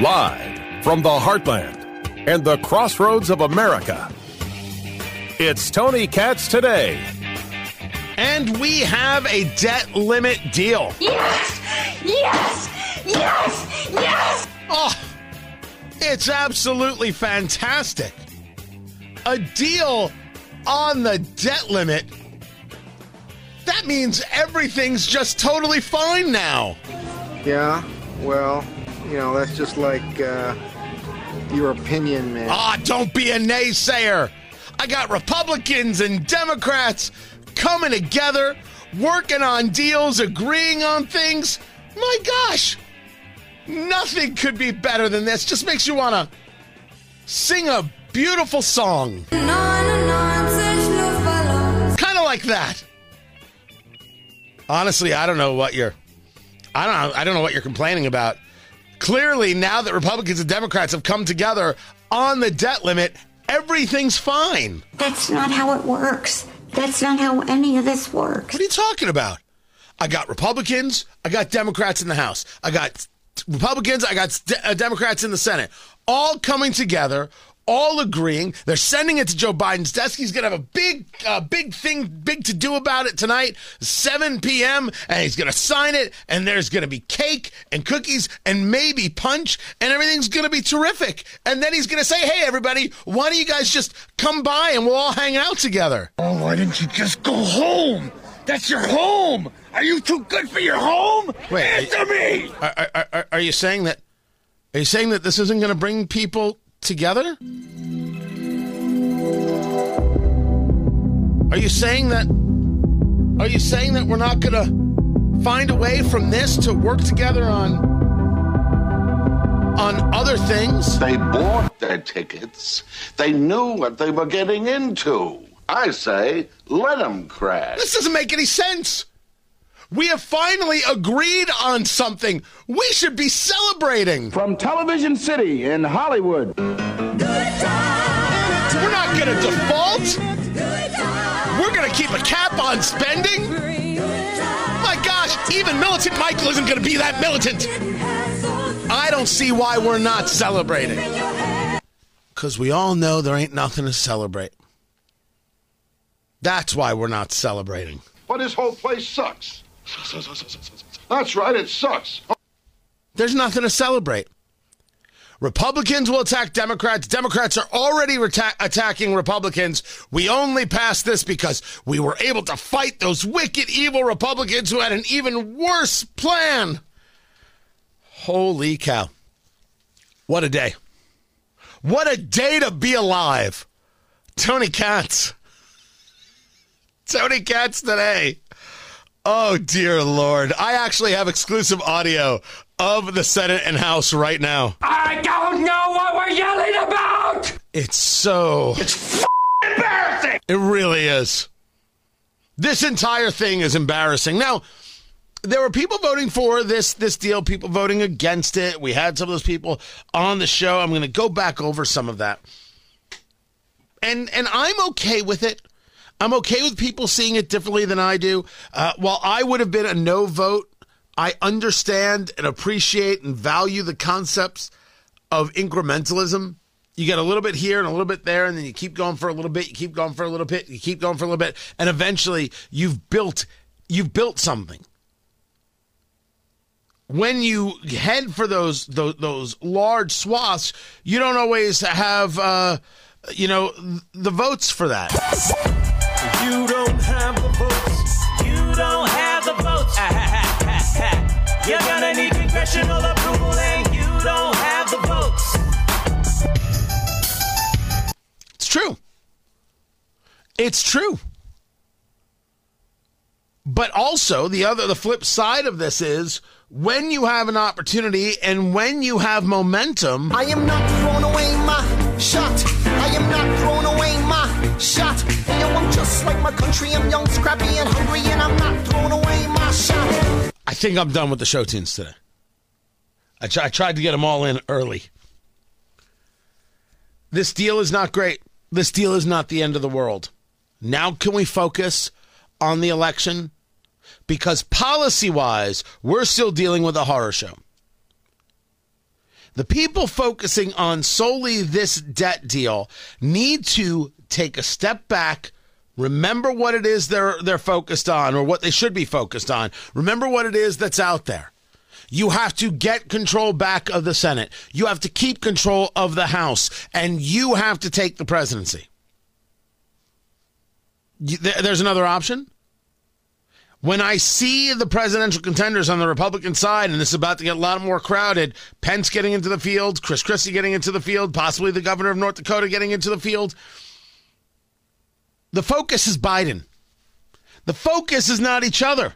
Live from the heartland and the crossroads of America, it's Tony Katz today. And we have a debt limit deal. Yes! Yes! Yes! Yes! Oh, it's absolutely fantastic. A deal on the debt limit. That means everything's just totally fine now. Yeah, well, you know, that's just like uh, your opinion, man. Ah, don't be a naysayer. I got Republicans and Democrats coming together, working on deals, agreeing on things. My gosh, nothing could be better than this. Just makes you want to sing a beautiful song. Kind of like that. Honestly, I don't know what you're I don't know, I don't know what you're complaining about. Clearly, now that Republicans and Democrats have come together on the debt limit, everything's fine. That's not how it works. That's not how any of this works. What are you talking about? I got Republicans, I got Democrats in the House. I got Republicans, I got uh, Democrats in the Senate, all coming together, all agreeing. They're sending it to Joe Biden's desk. He's going to have a big, uh, big thing, big to do about it tonight, 7 p.m., and he's going to sign it, and there's going to be cake and cookies and maybe punch, and everything's going to be terrific. And then he's going to say, hey, everybody, why don't you guys just come by and we'll all hang out together? Oh, why didn't you just go home? That's your home. Are you too good for your home? Wait, Answer me. Are, are, are, are you saying that? Are you saying that this isn't going to bring people together? Are you saying that? Are you saying that we're not going to find a way from this to work together on on other things? They bought their tickets. They knew what they were getting into. I say, let them crash. This doesn't make any sense. We have finally agreed on something. We should be celebrating. From Television City in Hollywood. We're not going to default. We're going to keep a cap on spending. My gosh, even militant Michael isn't going to be that militant. I don't see why we're not celebrating. Because we all know there ain't nothing to celebrate. That's why we're not celebrating. But this whole place sucks. That's right, it sucks. There's nothing to celebrate. Republicans will attack Democrats. Democrats are already reta- attacking Republicans. We only passed this because we were able to fight those wicked, evil Republicans who had an even worse plan. Holy cow. What a day. What a day to be alive. Tony Katz. Tony Katz today. Oh, dear Lord. I actually have exclusive audio of the Senate and House right now. I don't know what we're yelling about. It's so. It's embarrassing. It really is. This entire thing is embarrassing. Now, there were people voting for this this deal, people voting against it. We had some of those people on the show. I'm going to go back over some of that. And and I'm okay with it. I'm okay with people seeing it differently than I do. Uh, while I would have been a no vote, I understand and appreciate and value the concepts of incrementalism. You get a little bit here and a little bit there, and then you keep going for a little bit, you keep going for a little bit, you keep going for a little bit, and eventually you've built you've built something. When you head for those those, those large swaths, you don't always have uh, you know the votes for that. You don't have the votes. You don't have the votes. You're gonna need congressional approval, and you don't have the votes. It's true. It's true. But also the other the flip side of this is when you have an opportunity and when you have momentum, I am not throwing away my shot. I am not throwing away my shot. Just like my country. I'm young, scrappy, and hungry, and I'm not throwing away my shot. I think I'm done with the show tunes today. I tried to get them all in early. This deal is not great. This deal is not the end of the world. Now, can we focus on the election? because policy wise, we're still dealing with a horror show. The people focusing on solely this debt deal need to take a step back. Remember what it is they're they're focused on or what they should be focused on. Remember what it is that's out there. You have to get control back of the Senate. You have to keep control of the House and you have to take the presidency. There's another option. When I see the presidential contenders on the Republican side, and this is about to get a lot more crowded, Pence getting into the field, Chris Christie getting into the field, possibly the governor of North Dakota getting into the field, the focus is Biden. The focus is not each other.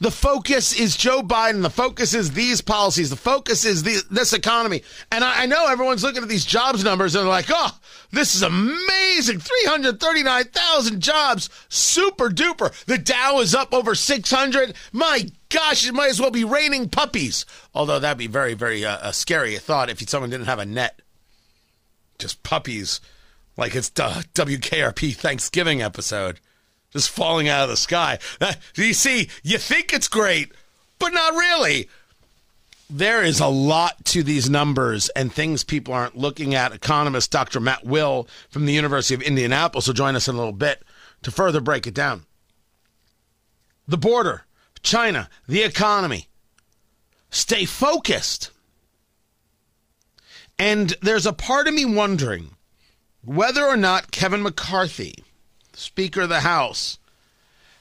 The focus is Joe Biden. The focus is these policies. The focus is the, this economy. And I, I, know everyone's looking at these jobs numbers and they're like, oh, this is amazing. 339,000 jobs. Super duper. The Dow is up over 600. My gosh, it might as well be raining puppies. Although that'd be very, very uh, a scary thought if someone didn't have a net. Just puppies. Like it's the WKRP Thanksgiving episode just falling out of the sky. You see, you think it's great, but not really. There is a lot to these numbers and things people aren't looking at. Economist Dr. Matt Will from the University of Indianapolis will join us in a little bit to further break it down. The border, China, the economy. Stay focused. And there's a part of me wondering whether or not Kevin McCarthy Speaker of the House,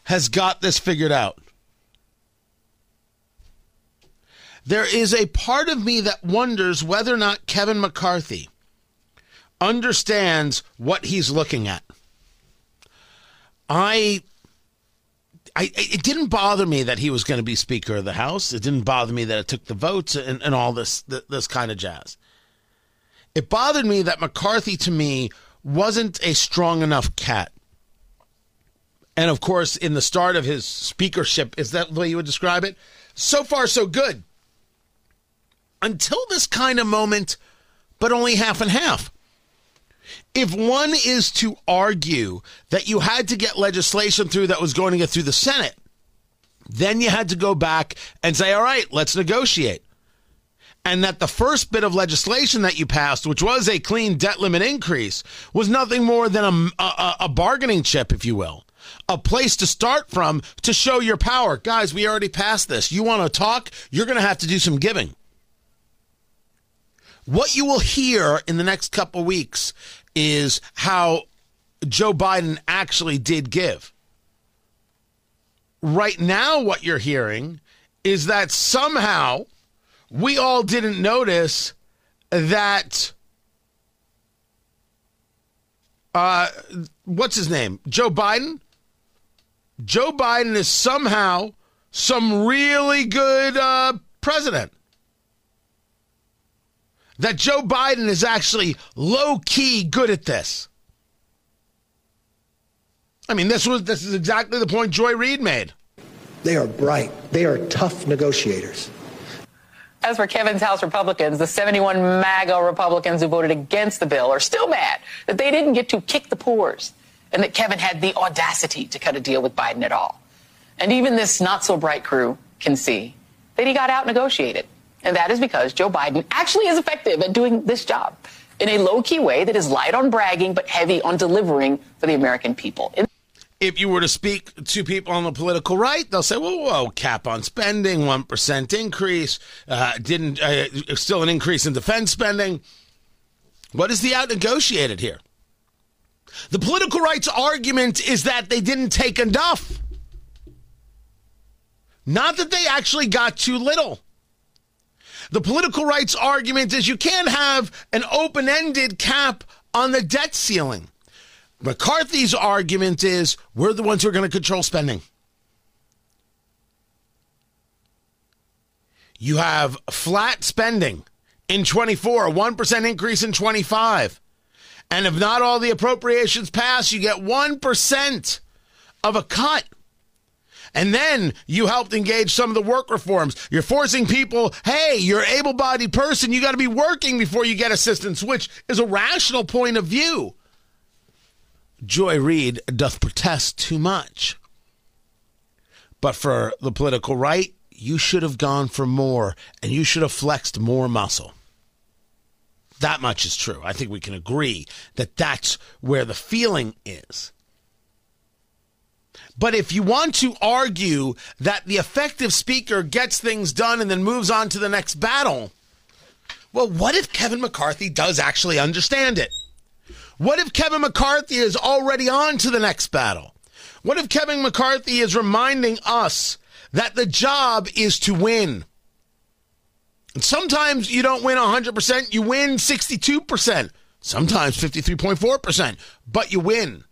has got this figured out. There is a part of me that wonders whether or not Kevin McCarthy understands what he's looking at. I I, it didn't bother me that he was going to be Speaker of the House. It didn't bother me that it took the votes and, and all this this kind of jazz. It bothered me that McCarthy, to me, wasn't a strong enough cat. And of course, in the start of his speakership, is that the way you would describe it? So far, so good. Until this kind of moment, but only half and half. If one is to argue that you had to get legislation through that was going to get through the Senate, then you had to go back and say, all right, let's negotiate. And that the first bit of legislation that you passed, which was a clean debt limit increase, was nothing more than a, a, a bargaining chip, if you will a place to start from to show your power. Guys, we already passed this. You want to talk? You're going to have to do some giving. What you will hear in the next couple weeks is how Joe Biden actually did give. Right now, what you're hearing is that somehow we all didn't notice that uh, what's his name? Joe Biden Joe Biden is somehow some really good uh, president. That Joe Biden is actually low key good at this. I mean, this was this is exactly the point Joy Reid made. They are bright. They are tough negotiators. As for Kevin's House Republicans, the 71 MAGA Republicans who voted against the bill are still mad that they didn't get to kick the pores and that Kevin had the audacity to cut a deal with Biden at all. And even this not so bright crew can see that he got out negotiated. And that is because Joe Biden actually is effective at doing this job in a low key way that is light on bragging but heavy on delivering for the American people. In- if you were to speak to people on the political right, they'll say, "Whoa, whoa, cap on spending, one percent increase, uh, didn't uh, still an increase in defense spending." What is the out negotiated here? The political rights argument is that they didn't take enough. Not that they actually got too little. The political rights argument is you can't have an open ended cap on the debt ceiling. McCarthy's argument is we're the ones who are going to control spending. You have flat spending in 24, a 1% increase in 25. And if not all the appropriations pass, you get 1% of a cut. And then you helped engage some of the work reforms. You're forcing people, hey, you're able bodied person. You got to be working before you get assistance, which is a rational point of view. Joy Reid doth protest too much. But for the political right, you should have gone for more and you should have flexed more muscle. That much is true. I think we can agree that that's where the feeling is. But if you want to argue that the effective speaker gets things done and then moves on to the next battle, well, what if Kevin McCarthy does actually understand it? What if Kevin McCarthy is already on to the next battle? What if Kevin McCarthy is reminding us that the job is to win? And sometimes you don't win 100%, you win 62%, sometimes 53.4%, but you win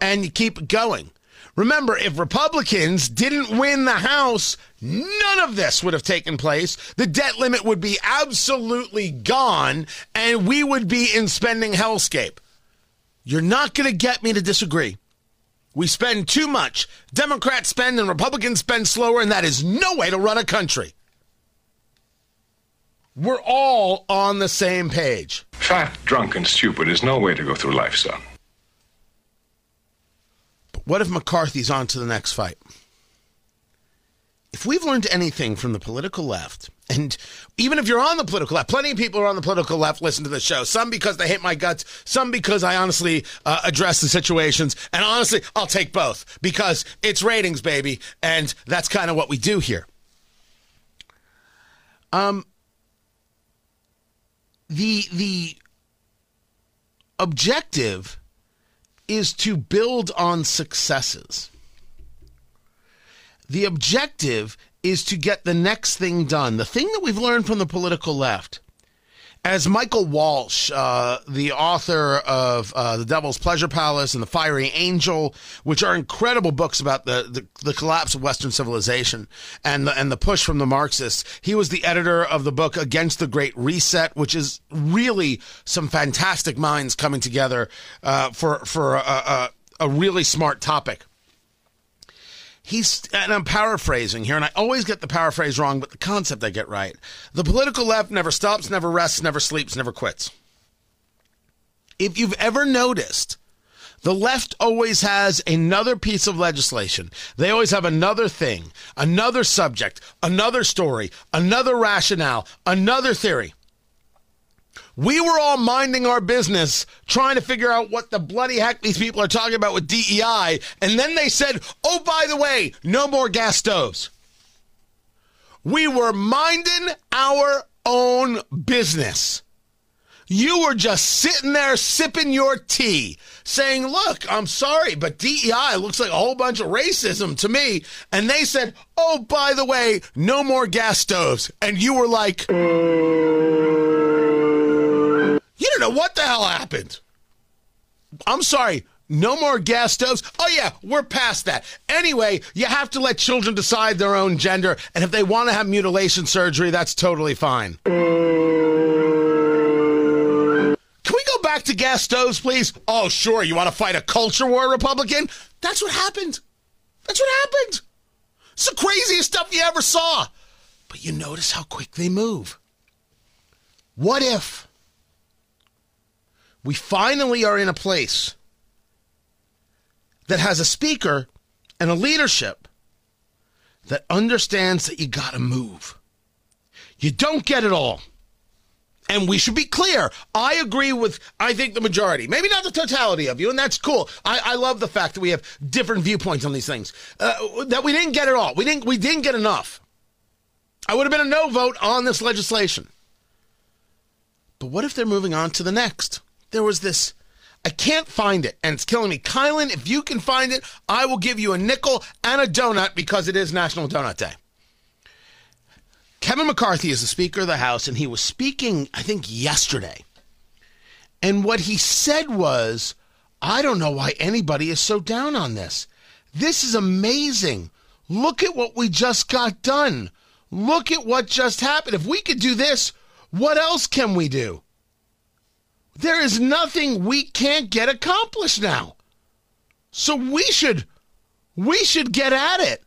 and you keep going. Remember, if Republicans didn't win the House, none of this would have taken place. The debt limit would be absolutely gone, and we would be in spending hellscape. You're not going to get me to disagree. We spend too much. Democrats spend and Republicans spend slower, and that is no way to run a country. We're all on the same page. Fat, drunk, and stupid is no way to go through life, son. What if McCarthy's on to the next fight? If we've learned anything from the political left, and even if you're on the political left, plenty of people are on the political left listen to the show. Some because they hate my guts, some because I honestly uh, address the situations. And honestly, I'll take both because it's ratings, baby. And that's kind of what we do here. Um, the, the objective is to build on successes. The objective is to get the next thing done. The thing that we've learned from the political left, as Michael Walsh, uh, the author of uh, The Devil's Pleasure Palace and The Fiery Angel, which are incredible books about the, the, the collapse of Western civilization and the, and the push from the Marxists, he was the editor of the book Against the Great Reset, which is really some fantastic minds coming together uh, for, for a, a, a really smart topic he's and I'm paraphrasing here, and I always get the paraphrase wrong, but the concept I get right. The political left never stops, never rests, never sleeps, never quits. If you've ever noticed, the left always has another piece of legislation. They always have another thing, another subject, another story, another rationale, another theory. We were all minding our business trying to figure out what the bloody heck these people are talking about with DEI. And then they said, oh, by the way, no more gas stoves. We were minding our own business. You were just sitting there sipping your tea, saying, Look, I'm sorry, but DEI looks like a whole bunch of racism to me. And they said, Oh, by the way, no more gas stoves. And you were like, what the hell happened. I'm sorry. No more gas stoves. Oh, yeah, we're past that. Anyway, you have to let children decide their own gender. And if they want to have mutilation surgery, that's totally fine. Can we go back to gas stoves, please? Oh, sure. You want to fight a culture war, Republican? That's what happened. That's what happened. It's the craziest stuff you ever saw. But you notice how quick they move. What if we finally are in a place that has a speaker and a leadership that understands that you got to move. You don't get it all. And we should be clear. I agree with, I think, the majority. Maybe not the totality of you, and that's cool. I, I love the fact that we have different viewpoints on these things. Uh, that we didn't get it all. We didn't, we didn't get enough. I would have been a no vote on this legislation. But what if they're moving on to the next? There was this. I can't find it, and it's killing me. Kylan, if you can find it, I will give you a nickel and a donut because it is National Donut Day. Kevin McCarthy is the Speaker of the House, and he was speaking, I think, yesterday. And what he said was, I don't know why anybody is so down on this. This is amazing. Look at what we just got done. Look at what just happened. If we could do this, what else can we do? There is nothing we can't get accomplished now. So we should we should get at it.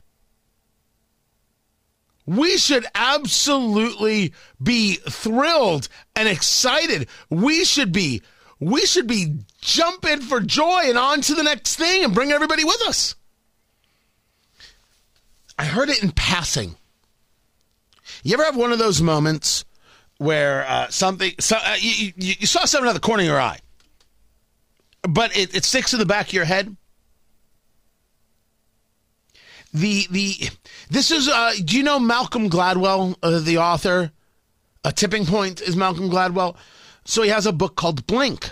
We should absolutely be thrilled and excited. We should be we should be jumping for joy and on to the next thing and bring everybody with us. I heard it in passing. You ever have one of those moments where uh, something, so, uh, you, you, saw something out of the corner of your eye, but it, it sticks in the back of your head? The the this is uh, do you know Malcolm Gladwell, uh, the author? A tipping point is Malcolm Gladwell. So he has a book called Blink.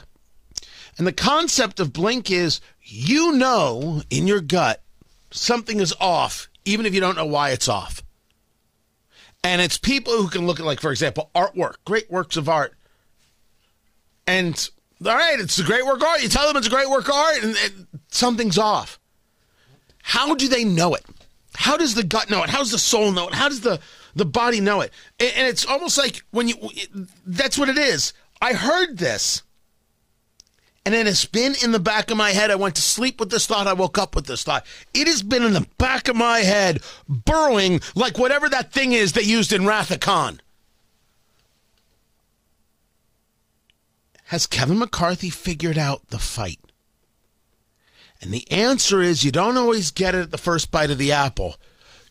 And the concept of Blink is you know in your gut something is off, even if you don't know why it's off. And it's people who can look at, like, for example, artwork, great works of art. And, all right, it's a great work of art. You tell them it's a great work of art, and, something's off. How do they know it? How does the gut know it? How does the soul know it? How does the, the body know it? And, and it's almost like when you that's what it is. I heard this. And then it's been in the back of my head. I went to sleep with this thought. I woke up with this thought. It has been in the back of my head, burrowing like whatever that thing is they used in Wrath of Khan. Has Kevin McCarthy figured out the fight? And the answer is you don't always get it at the first bite of the apple.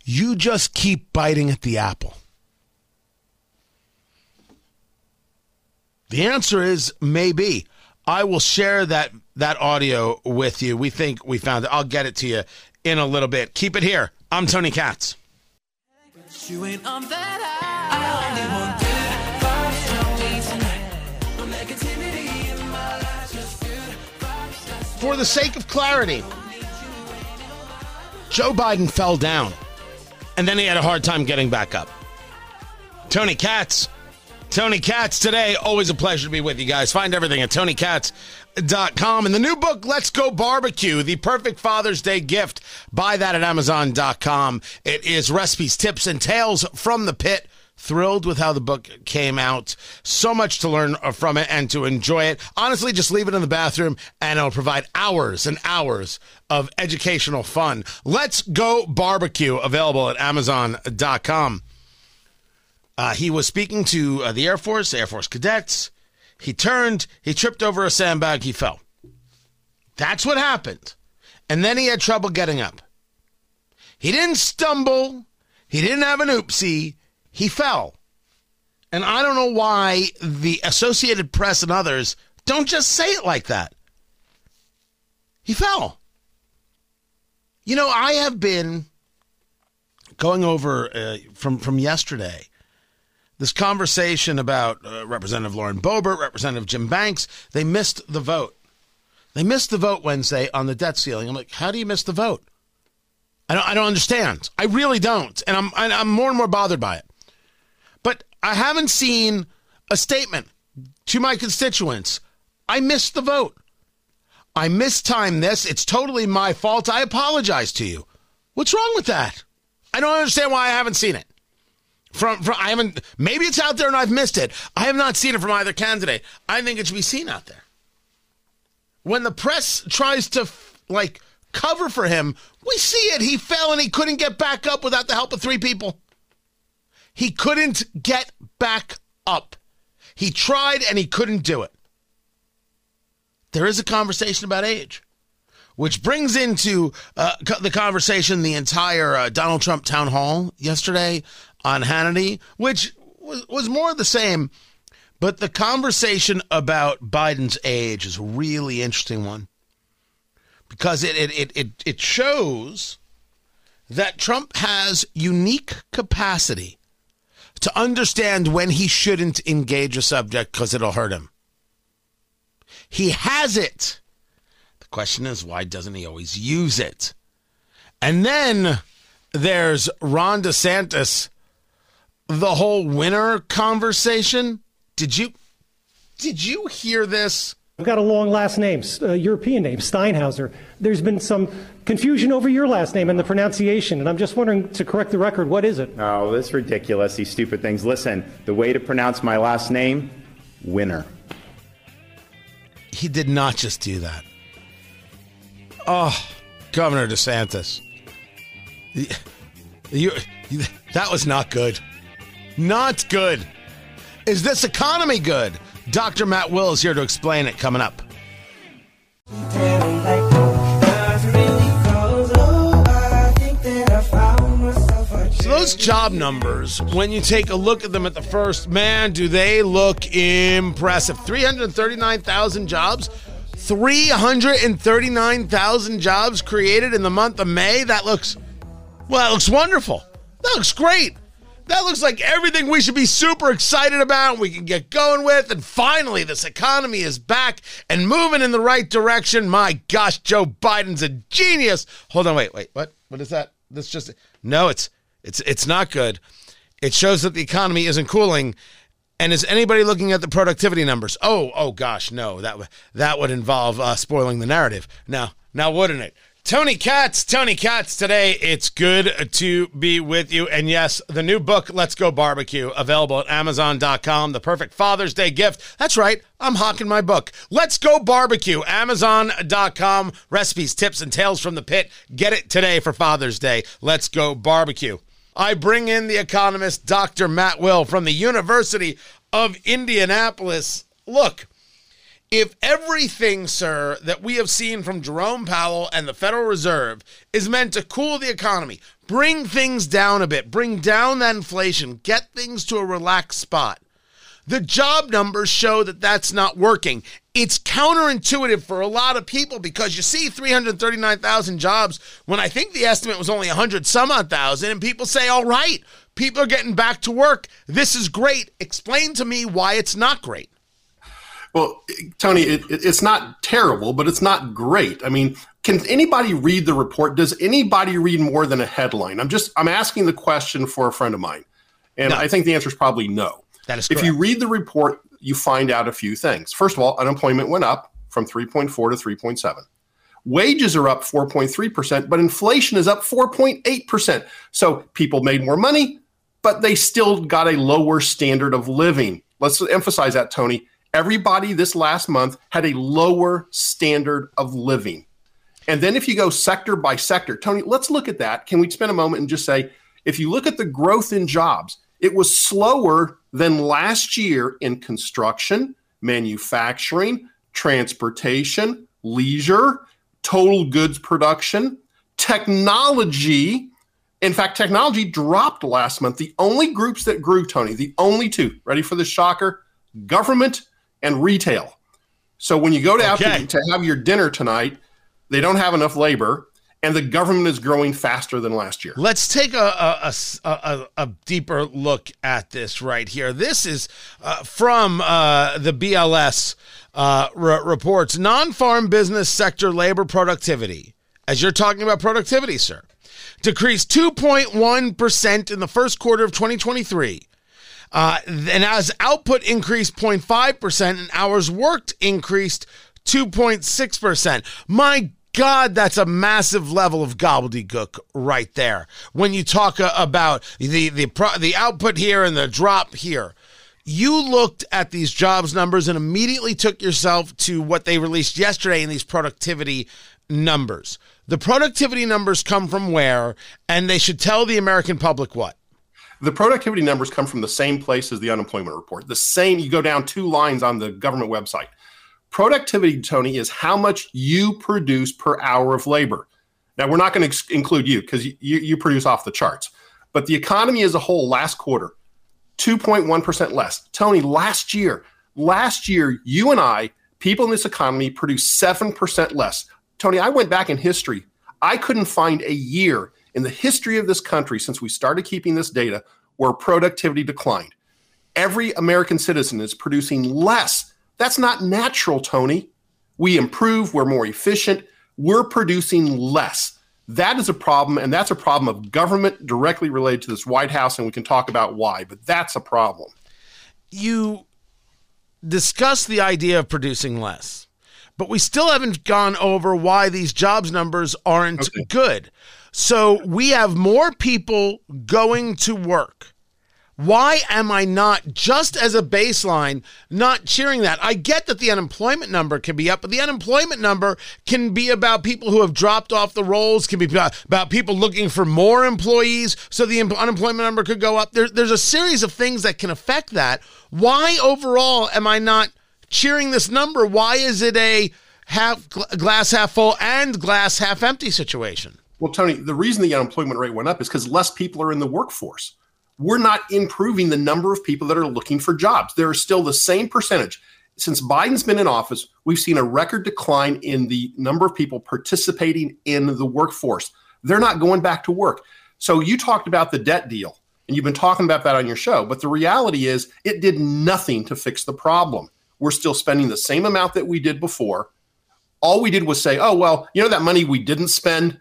You just keep biting at the apple. The answer is maybe. I will share that that audio with you. We think we found it. I'll get it to you in a little bit. Keep it here. I'm Tony Katz. You ain't on that. I only want good vibes from me tonight. No negativity in my life, just good vibes. That's For the sake of clarity, Joe Biden fell down and then he had a hard time getting back up. Tony Katz. Tony Katz today. Always a pleasure to be with you guys. Find everything at TonyKatz.com. And the new book, Let's Go Barbecue, the perfect Father's Day gift. Buy that at Amazon.com. It is recipes, tips, and tales from the pit. Thrilled with how the book came out. So much to learn from it and to enjoy it. Honestly, just leave it in the bathroom and it'll provide hours and hours of educational fun. Let's Go Barbecue, available at Amazon.com. Uh, he was speaking to uh, the Air Force, Air Force cadets. He turned, he tripped over a sandbag, he fell. That's what happened. And then he had trouble getting up. He didn't stumble, he didn't have an oopsie, he fell. And I don't know why the Associated Press and others don't just say it like that. He fell. You know, I have been going over uh, from from yesterday this conversation about uh, Representative Lauren Boebert, Representative Jim Banks. They missed the vote. They missed the vote Wednesday on the debt ceiling. I'm like, how do you miss the vote? I don't. I don't understand. I really don't, and I'm I'm more and more bothered by it. But I haven't seen a statement to my constituents. I missed the vote. I mistimed this. It's totally my fault. I apologize to you. What's wrong with that? I don't understand why I haven't seen it. From, from I haven't maybe it's out there and I've missed it. I have not seen it from either candidate. I think it should be seen out there. When the press tries to like cover for him, we see it. He fell and he couldn't get back up without the help of three people. He couldn't get back up. He tried and he couldn't do it. There is a conversation about age, which brings into uh, the conversation the entire uh, Donald Trump town hall yesterday on Hannity, which was, was more the same. But the conversation about Biden's age is a really interesting one because it, it, it, it, it shows that Trump has unique capacity to understand when he shouldn't engage a subject because it'll hurt him. He has it. The question is, why doesn't he always use it? And then there's Ron DeSantis, the whole winner conversation. Did you did you hear this? I've got a long last name, uh, European name, Steinhauser. There's been some confusion over your last name and the pronunciation, and I'm just wondering to correct the record, what is it? Oh, that's ridiculous, these stupid things. Listen, the way to pronounce my last name, winner. He did not just do that. Oh, Governor DeSantis. You, you, that was not good. Not good. Is this economy good? Dr. Matt Will is here to explain it coming up. So those job numbers, when you take a look at them at the first, man, do they look impressive. 339,000 jobs. 339,000 jobs created in the month of May. That looks, well, it looks wonderful. That looks great. That looks like everything we should be super excited about. We can get going with. And finally, this economy is back and moving in the right direction. My gosh, Joe Biden's a genius. Hold on, wait, wait, what? What is that? This just no, it's it's it's not good. It shows that the economy isn't cooling. And is anybody looking at the productivity numbers? Oh, oh gosh, no. That that would involve uh, spoiling the narrative. Now, now wouldn't it? Tony Katz, Tony Katz today. It's good to be with you. And yes, the new book, Let's Go Barbecue, available at Amazon.com. The perfect Father's Day gift. That's right, I'm hawking my book. Let's Go Barbecue, Amazon.com. Recipes, tips, and tales from the pit. Get it today for Father's Day. Let's Go Barbecue. I bring in the economist, Dr. Matt Will from the University of Indianapolis. Look, if everything, sir, that we have seen from Jerome Powell and the Federal Reserve is meant to cool the economy, bring things down a bit, bring down that inflation, get things to a relaxed spot, the job numbers show that that's not working. It's counterintuitive for a lot of people because you see 339,000 jobs when I think the estimate was only 100 some odd thousand, and people say, all right, people are getting back to work. This is great. Explain to me why it's not great. Well, Tony, it, it's not terrible, but it's not great. I mean, can anybody read the report? Does anybody read more than a headline? I'm just I'm asking the question for a friend of mine, and no. I think the answer is probably no. That is correct. If you read the report, you find out a few things. First of all, unemployment went up from 3.4 to 3.7. Wages are up 4.3%, but inflation is up 4.8%. So people made more money, but they still got a lower standard of living. Let's emphasize that, Tony everybody this last month had a lower standard of living. And then if you go sector by sector, Tony, let's look at that. Can we spend a moment and just say, if you look at the growth in jobs, it was slower than last year in construction, manufacturing, transportation, leisure, total goods production, technology. In fact, technology dropped last month. The only groups that grew, Tony, the only two, ready for the shocker? Government and retail. So when you go to, okay. to have your dinner tonight, they don't have enough labor and the government is growing faster than last year. Let's take a a, a, a deeper look at this right here. This is uh, from uh, the BLS uh, reports non farm business sector labor productivity. As you're talking about productivity, sir, decreased 2.1% in the first quarter of 2023 uh, and as output increased 0.5% and hours worked increased 2.6%. My God, that's a massive level of gobbledygook right there. When you talk about the the the output here and the drop here, you looked at these jobs numbers and immediately took yourself to what they released yesterday in these productivity numbers. The productivity numbers come from where, and they should tell the American public what the productivity numbers come from the same place as the unemployment report. The same, you go down two lines on the government website. Productivity, Tony, is how much you produce per hour of labor. Now, we're not going to ex- include you because you, you produce off the charts, but the economy as a whole last quarter, 2.1% less. Tony, last year, last year, you and I, people in this economy, produced 7% less. Tony, I went back in history. I couldn't find a year in the history of this country since we started keeping this data where productivity declined. Every American citizen is producing less. That's not natural, Tony. We improve, we're more efficient, we're producing less. That is a problem, and that's a problem of government directly related to this White House, and we can talk about why, but that's a problem. You discuss the idea of producing less, but we still haven't gone over why these jobs numbers aren't okay. good. So we have more people going to work. Why am I not, just as a baseline, not cheering that? I get that the unemployment number can be up, but the unemployment number can be about people who have dropped off the rolls, can be about people looking for more employees, so the unemployment number could go up. There, there's a series of things that can affect that. Why overall am I not cheering this number? Why is it a half glass half full and glass half empty situation? Well, Tony, the reason the unemployment rate went up is because less people are in the workforce. We're not improving the number of people that are looking for jobs. There are still the same percentage. Since Biden's been in office, we've seen a record decline in the number of people participating in the workforce. They're not going back to work. So you talked about the debt deal, and you've been talking about that on your show. But the reality is, it did nothing to fix the problem. We're still spending the same amount that we did before. All we did was say, oh, well, you know, that money we didn't spend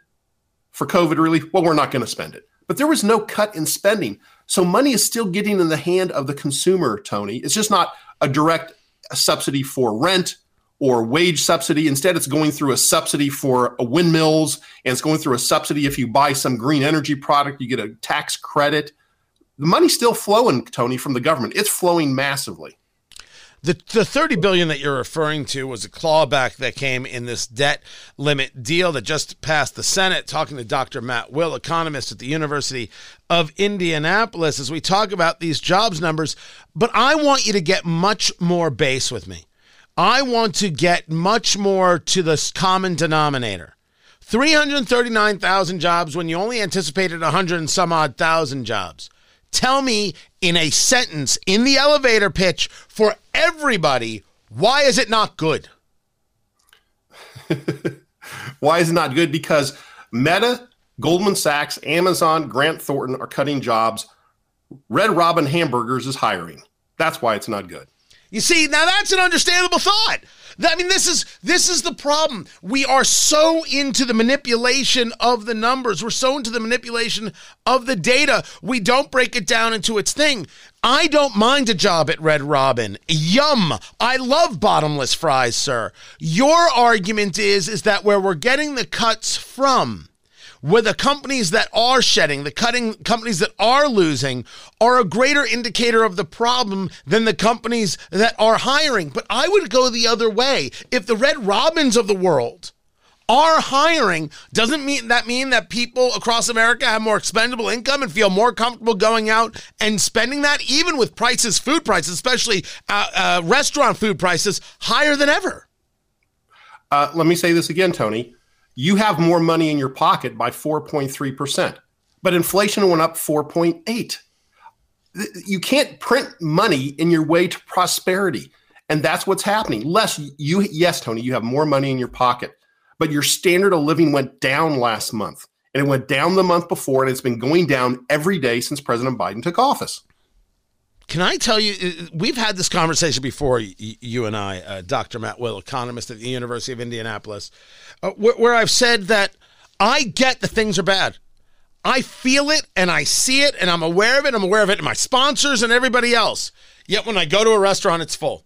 for COVID relief, well, we're not going to spend it. But there was no cut in spending. So money is still getting in the hand of the consumer, Tony. It's just not a direct subsidy for rent or wage subsidy. Instead, it's going through a subsidy for uh, windmills and it's going through a subsidy if you buy some green energy product, you get a tax credit. The money's still flowing, Tony, from the government. It's flowing massively. The, the 30 billion that you're referring to was a clawback that came in this debt limit deal that just passed the Senate. Talking to Dr. Matt Will, economist at the University of Indianapolis, as we talk about these jobs numbers. But I want you to get much more base with me. I want to get much more to the common denominator. 339,000 jobs when you only anticipated 100 and some odd thousand jobs. Tell me in a sentence in the elevator pitch for everybody why is it not good? why is it not good? Because Meta, Goldman Sachs, Amazon, Grant Thornton are cutting jobs. Red Robin Hamburgers is hiring. That's why it's not good. You see, now that's an understandable thought. I mean, this is this is the problem. We are so into the manipulation of the numbers. We're so into the manipulation of the data. We don't break it down into its thing. I don't mind a job at Red Robin. Yum. I love bottomless fries, sir. Your argument is is that where we're getting the cuts from where the companies that are shedding, the cutting companies that are losing, are a greater indicator of the problem than the companies that are hiring. But I would go the other way. If the Red Robins of the world are hiring, doesn't mean that mean that people across America have more expendable income and feel more comfortable going out and spending that, even with prices, food prices, especially uh, uh, restaurant food prices, higher than ever. Uh, let me say this again, Tony you have more money in your pocket by 4.3%, but inflation went up 4.8. You can't print money in your way to prosperity. And that's what's happening. Less you yes, Tony, you have more money in your pocket, but your standard of living went down last month. And it went down the month before, and it's been going down every day since President Biden took office. Can I tell you, uh, we've had this conversation before, you and I, uh, Dr. Matt Will, economist at the University of Indianapolis, uh, where, where I've said that I get that things are bad. I feel it and I see it and I'm aware of it. I'm aware of it and my sponsors and everybody else. Yet when I go to a restaurant, it's full.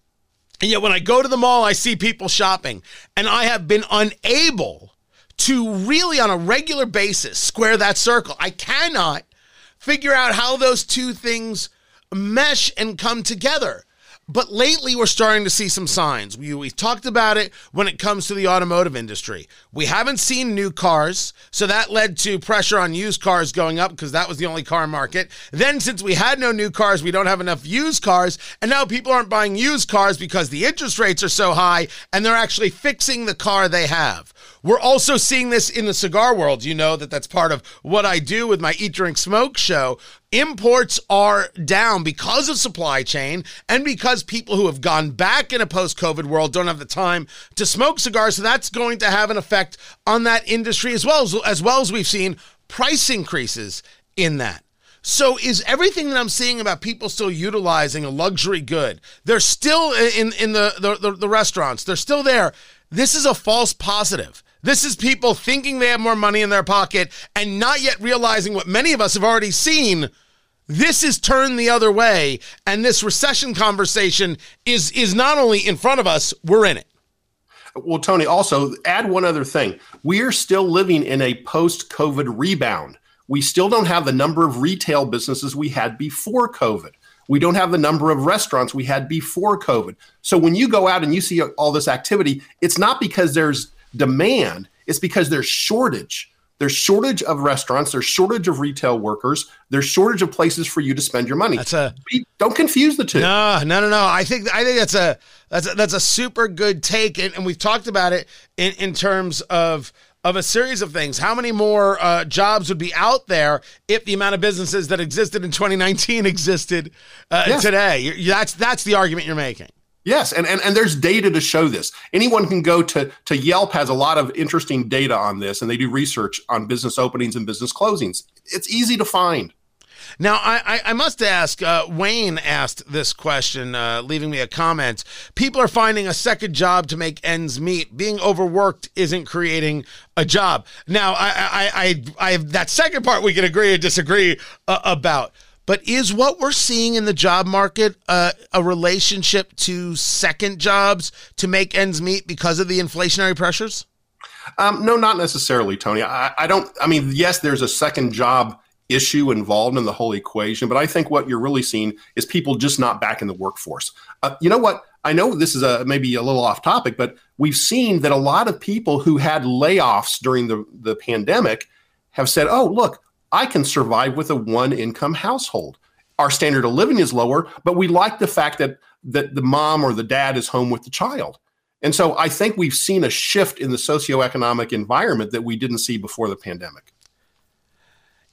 And yet when I go to the mall, I see people shopping. And I have been unable to really, on a regular basis, square that circle. I cannot figure out how those two things mesh and come together. But lately, we're starting to see some signs. We, we talked about it when it comes to the automotive industry. We haven't seen new cars, so that led to pressure on used cars going up because that was the only car market. Then, since we had no new cars, we don't have enough used cars, and now people aren't buying used cars because the interest rates are so high and they're actually fixing the car they have. We're also seeing this in the cigar world. You know that that's part of what I do with my Eat, Drink, Smoke show. Imports are down because of supply chain and because people who have gone back in a post COVID world don't have the time to smoke cigars. So that's going to have an effect on that industry as well as, as well as we've seen price increases in that. So is everything that I'm seeing about people still utilizing a luxury good? They're still in in the the, the, the restaurants. They're still there. This is a false positive. This is people thinking they have more money in their pocket and not yet realizing what many of us have already seen. This is turned the other way, and this recession conversation is is not only in front of us, we're in it. Well, Tony, also add one other thing. We are still living in a post-COVID rebound. We still don't have the number of retail businesses we had before COVID. We don't have the number of restaurants we had before COVID. So when you go out and you see all this activity, it's not because there's demand, it's because there's shortage. There's shortage of restaurants. There's shortage of retail workers. There's shortage of places for you to spend your money. That's a don't confuse the two. No, no, no, no. I think I think that's a that's a, that's a super good take, and, and we've talked about it in in terms of of a series of things. How many more uh, jobs would be out there if the amount of businesses that existed in 2019 existed uh, Yes. today? That's that's the argument you're making. Yes, and, and and there's data to show this. Anyone can go to to Yelp has a lot of interesting data on this, and they do research on business openings and business closings. It's easy to find. Now, I, I, must ask, uh, Wayne asked this question, uh, leaving me a comment. People are finding a second job to make ends meet. Being overworked isn't creating a job. Now, I, I, I, I that second part we can agree or disagree uh, about. But is what we're seeing in the job market uh, a relationship to second jobs to make ends meet because of the inflationary pressures? Um, no, not necessarily, Tony. I, I don't. I mean, yes, there's a second job issue involved in the whole equation, but I think what you're really seeing is people just not back in the workforce. Uh, you know what? I know this is a maybe a little off topic, but we've seen that a lot of people who had layoffs during the the pandemic have said, "Oh, look, I can survive with a one income household. Our standard of living is lower, but we like the fact that that the mom or the dad is home with the child." And so I think we've seen a shift in the socioeconomic environment that we didn't see before the pandemic.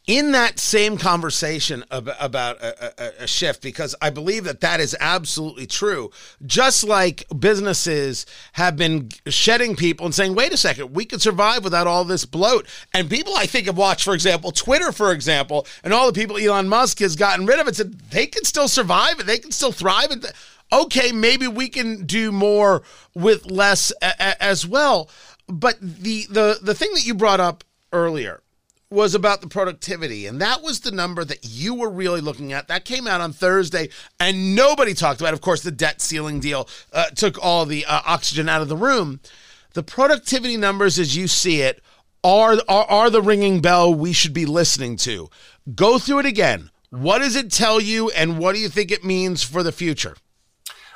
In that same conversation ab- about a, a, a shift, because I believe that that is absolutely true. Just like businesses have been shedding people and saying, wait a second, we could survive without all this bloat. And people, I think, have watched, for example, Twitter, for example, and all the people Elon Musk has gotten rid of it, said they can still survive and they can still thrive. And okay, maybe we can do more with less a- as well. But the, the, the thing that you brought up earlier, was about the productivity. And that was the number that you were really looking at. That came out on Thursday, and nobody talked about. it. Of course, the debt ceiling deal uh, took all the uh, oxygen out of the room. The productivity numbers, as you see it, are, are are the ringing bell we should be listening to. Go through it again. What does it tell you, and what do you think it means for the future?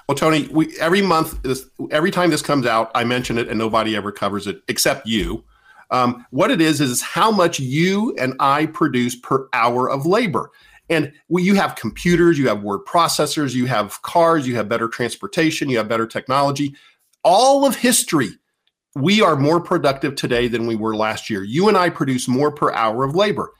Well, Tony, we every month, this, every time this comes out, I mention it, and nobody ever covers it except you. Um, what it is is how much you and I produce per hour of labor. And we, you have computers, you have word processors, you have cars, you have better transportation, you have better technology. All of history, we are more productive today than we were last year. You and I produce more per hour of labor.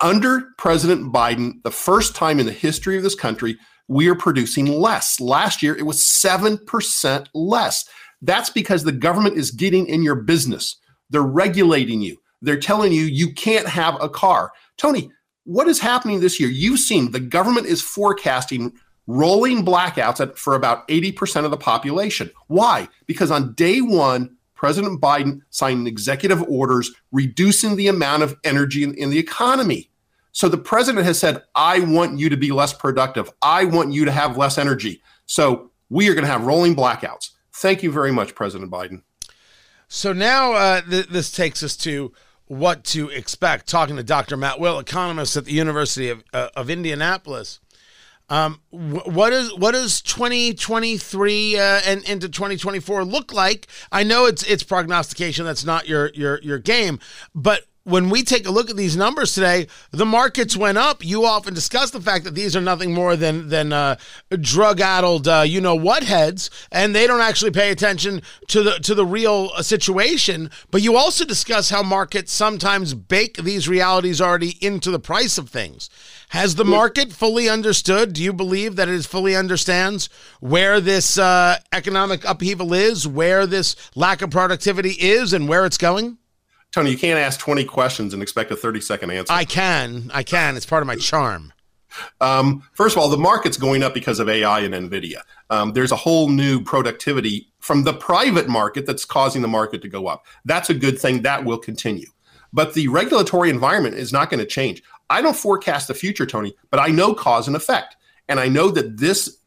Under President Biden, the first time in the history of this country, we are producing less. Last year, it was 7% less. That's because the government is getting in your business. They're regulating you. They're telling you you can't have a car. Tony, what is happening this year? You've seen the government is forecasting rolling blackouts at, for about 80% of the population. Why? Because on day one, President Biden signed executive orders reducing the amount of energy in, in the economy. So the president has said, I want you to be less productive. I want you to have less energy. So we are going to have rolling blackouts. Thank you very much, President Biden. So now uh, th- this takes us to what to expect. Talking to Dr. Matt Will, economist at the University of, uh, of Indianapolis. Um, wh- what is what does 2023 uh, and into 2024 look like? I know it's it's prognostication. That's not your your your game, but when we take a look at these numbers today, the markets went up. You often discuss the fact that these are nothing more than than uh, drug-addled, uh, you know what heads, and they don't actually pay attention to the to the real uh, situation. But you also discuss how markets sometimes bake these realities already into the price of things. Has the market fully understood? Do you believe that it fully understands where this uh, economic upheaval is, where this lack of productivity is, and where it's going? Tony, you can't ask 20 questions and expect a 30 second answer. I can. I can. It's part of my charm. Um, first of all, the market's going up because of AI and NVIDIA. Um, there's a whole new productivity from the private market that's causing the market to go up. That's a good thing. That will continue. But the regulatory environment is not going to change. I don't forecast the future, Tony, but I know cause and effect. And I know that this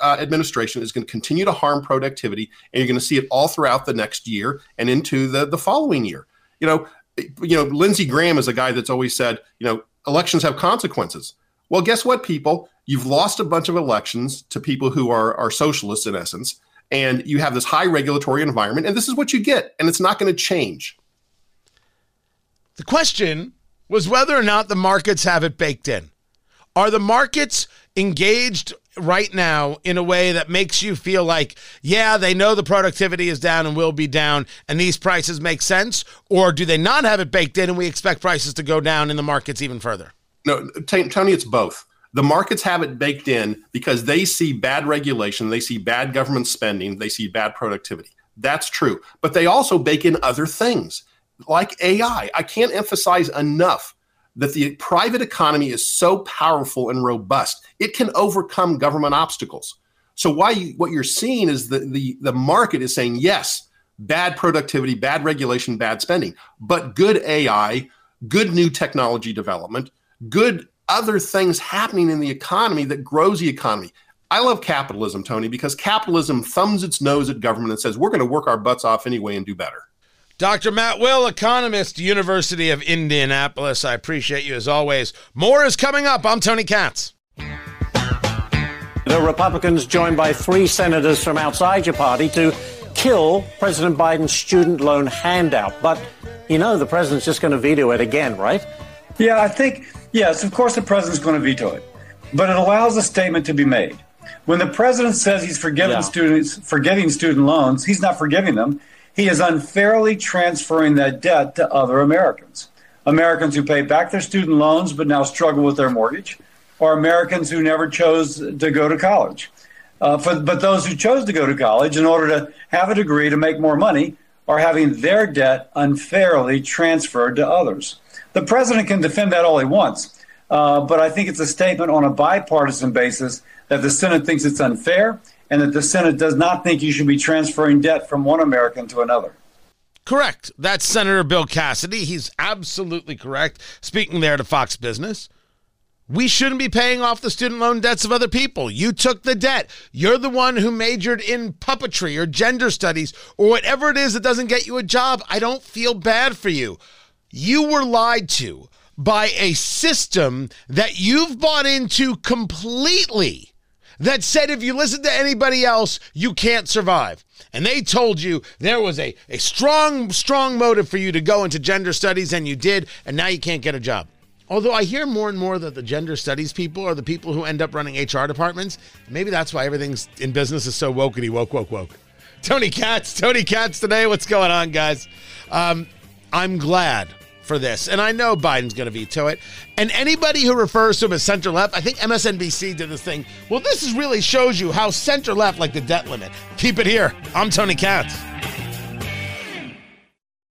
uh, administration is going to continue to harm productivity, and you're going to see it all throughout the next year and into the, the following year. You know, eh, you know, Lindsey Graham is a guy that's always said, you know, elections have consequences. Well, guess what, people? You've lost a bunch of elections to people who are, are socialists in essence, and you have this high regulatory environment, and this is what you get, and it's not going to change. The question was whether or not the markets have it baked in. Are the markets engaged right now in a way that makes you feel like, yeah, they know the productivity is down and will be down, and these prices make sense? Or do they not have it baked in and we expect prices to go down in the markets even further? No, T- Tony, it's both. The markets have it baked in because they see bad regulation, they see bad government spending, they see bad productivity. That's true. But they also bake in other things like AI. I can't emphasize enough that the private economy is so powerful and robust, it can overcome government obstacles. So why you, what you're seeing is the, the the market is saying yes, bad productivity, bad regulation, bad spending, but good AI, good new technology development, good other things happening in the economy that grows the economy. I love capitalism, Tony, because capitalism thumbs its nose at government and says we're going to work our butts off anyway and do better. Dr. Matt Will, economist, University of Indianapolis. I appreciate you as always. More is coming up. I'm Tony Katz. The Republicans, joined by three senators from outside your party, to kill President Biden's student loan handout. But you know, the president's just going to veto it again, right? Yeah, I think, yes, of course the president's going to veto it. But it allows a statement to be made. When the president says he's forgiving yeah. students, forgetting student loans, he's not forgiving them he is unfairly transferring that debt to other Americans. Americans who pay back their student loans but now struggle with their mortgage, or Americans who never chose to go to college. Uh, for, but those who chose to go to college in order to have a degree to make more money are having their debt unfairly transferred to others. The president can defend that all he wants, uh, but I think it's a statement on a bipartisan basis that the Senate thinks it's unfair and that the Senate does not think you should be transferring debt from one American to another. Correct. That's Senator Bill Cassidy. He's absolutely correct. Speaking there to Fox Business. We shouldn't be paying off the student loan debts of other people. You took the debt. You're the one who majored in puppetry or gender studies or whatever it is that doesn't get you a job. I don't feel bad for you. You were lied to by a system that you've bought into completely that said if you listen to anybody else, you can't survive. And they told you there was a, a strong, strong motive for you to go into gender studies, and you did, and now you can't get a job. Although I hear more and more that the gender studies people are the people who end up running HR departments. Maybe that's why everything's in business is so wokety woke, woke, woke. Tony Katz, Tony Katz today. What's going on, guys? Um, I'm glad for this. And I know Biden's going to veto it. And anybody who refers to him as center left, I think MSNBC did this thing. Well, this is really shows you how center left like the debt limit. Keep it here. I'm Tony Katz.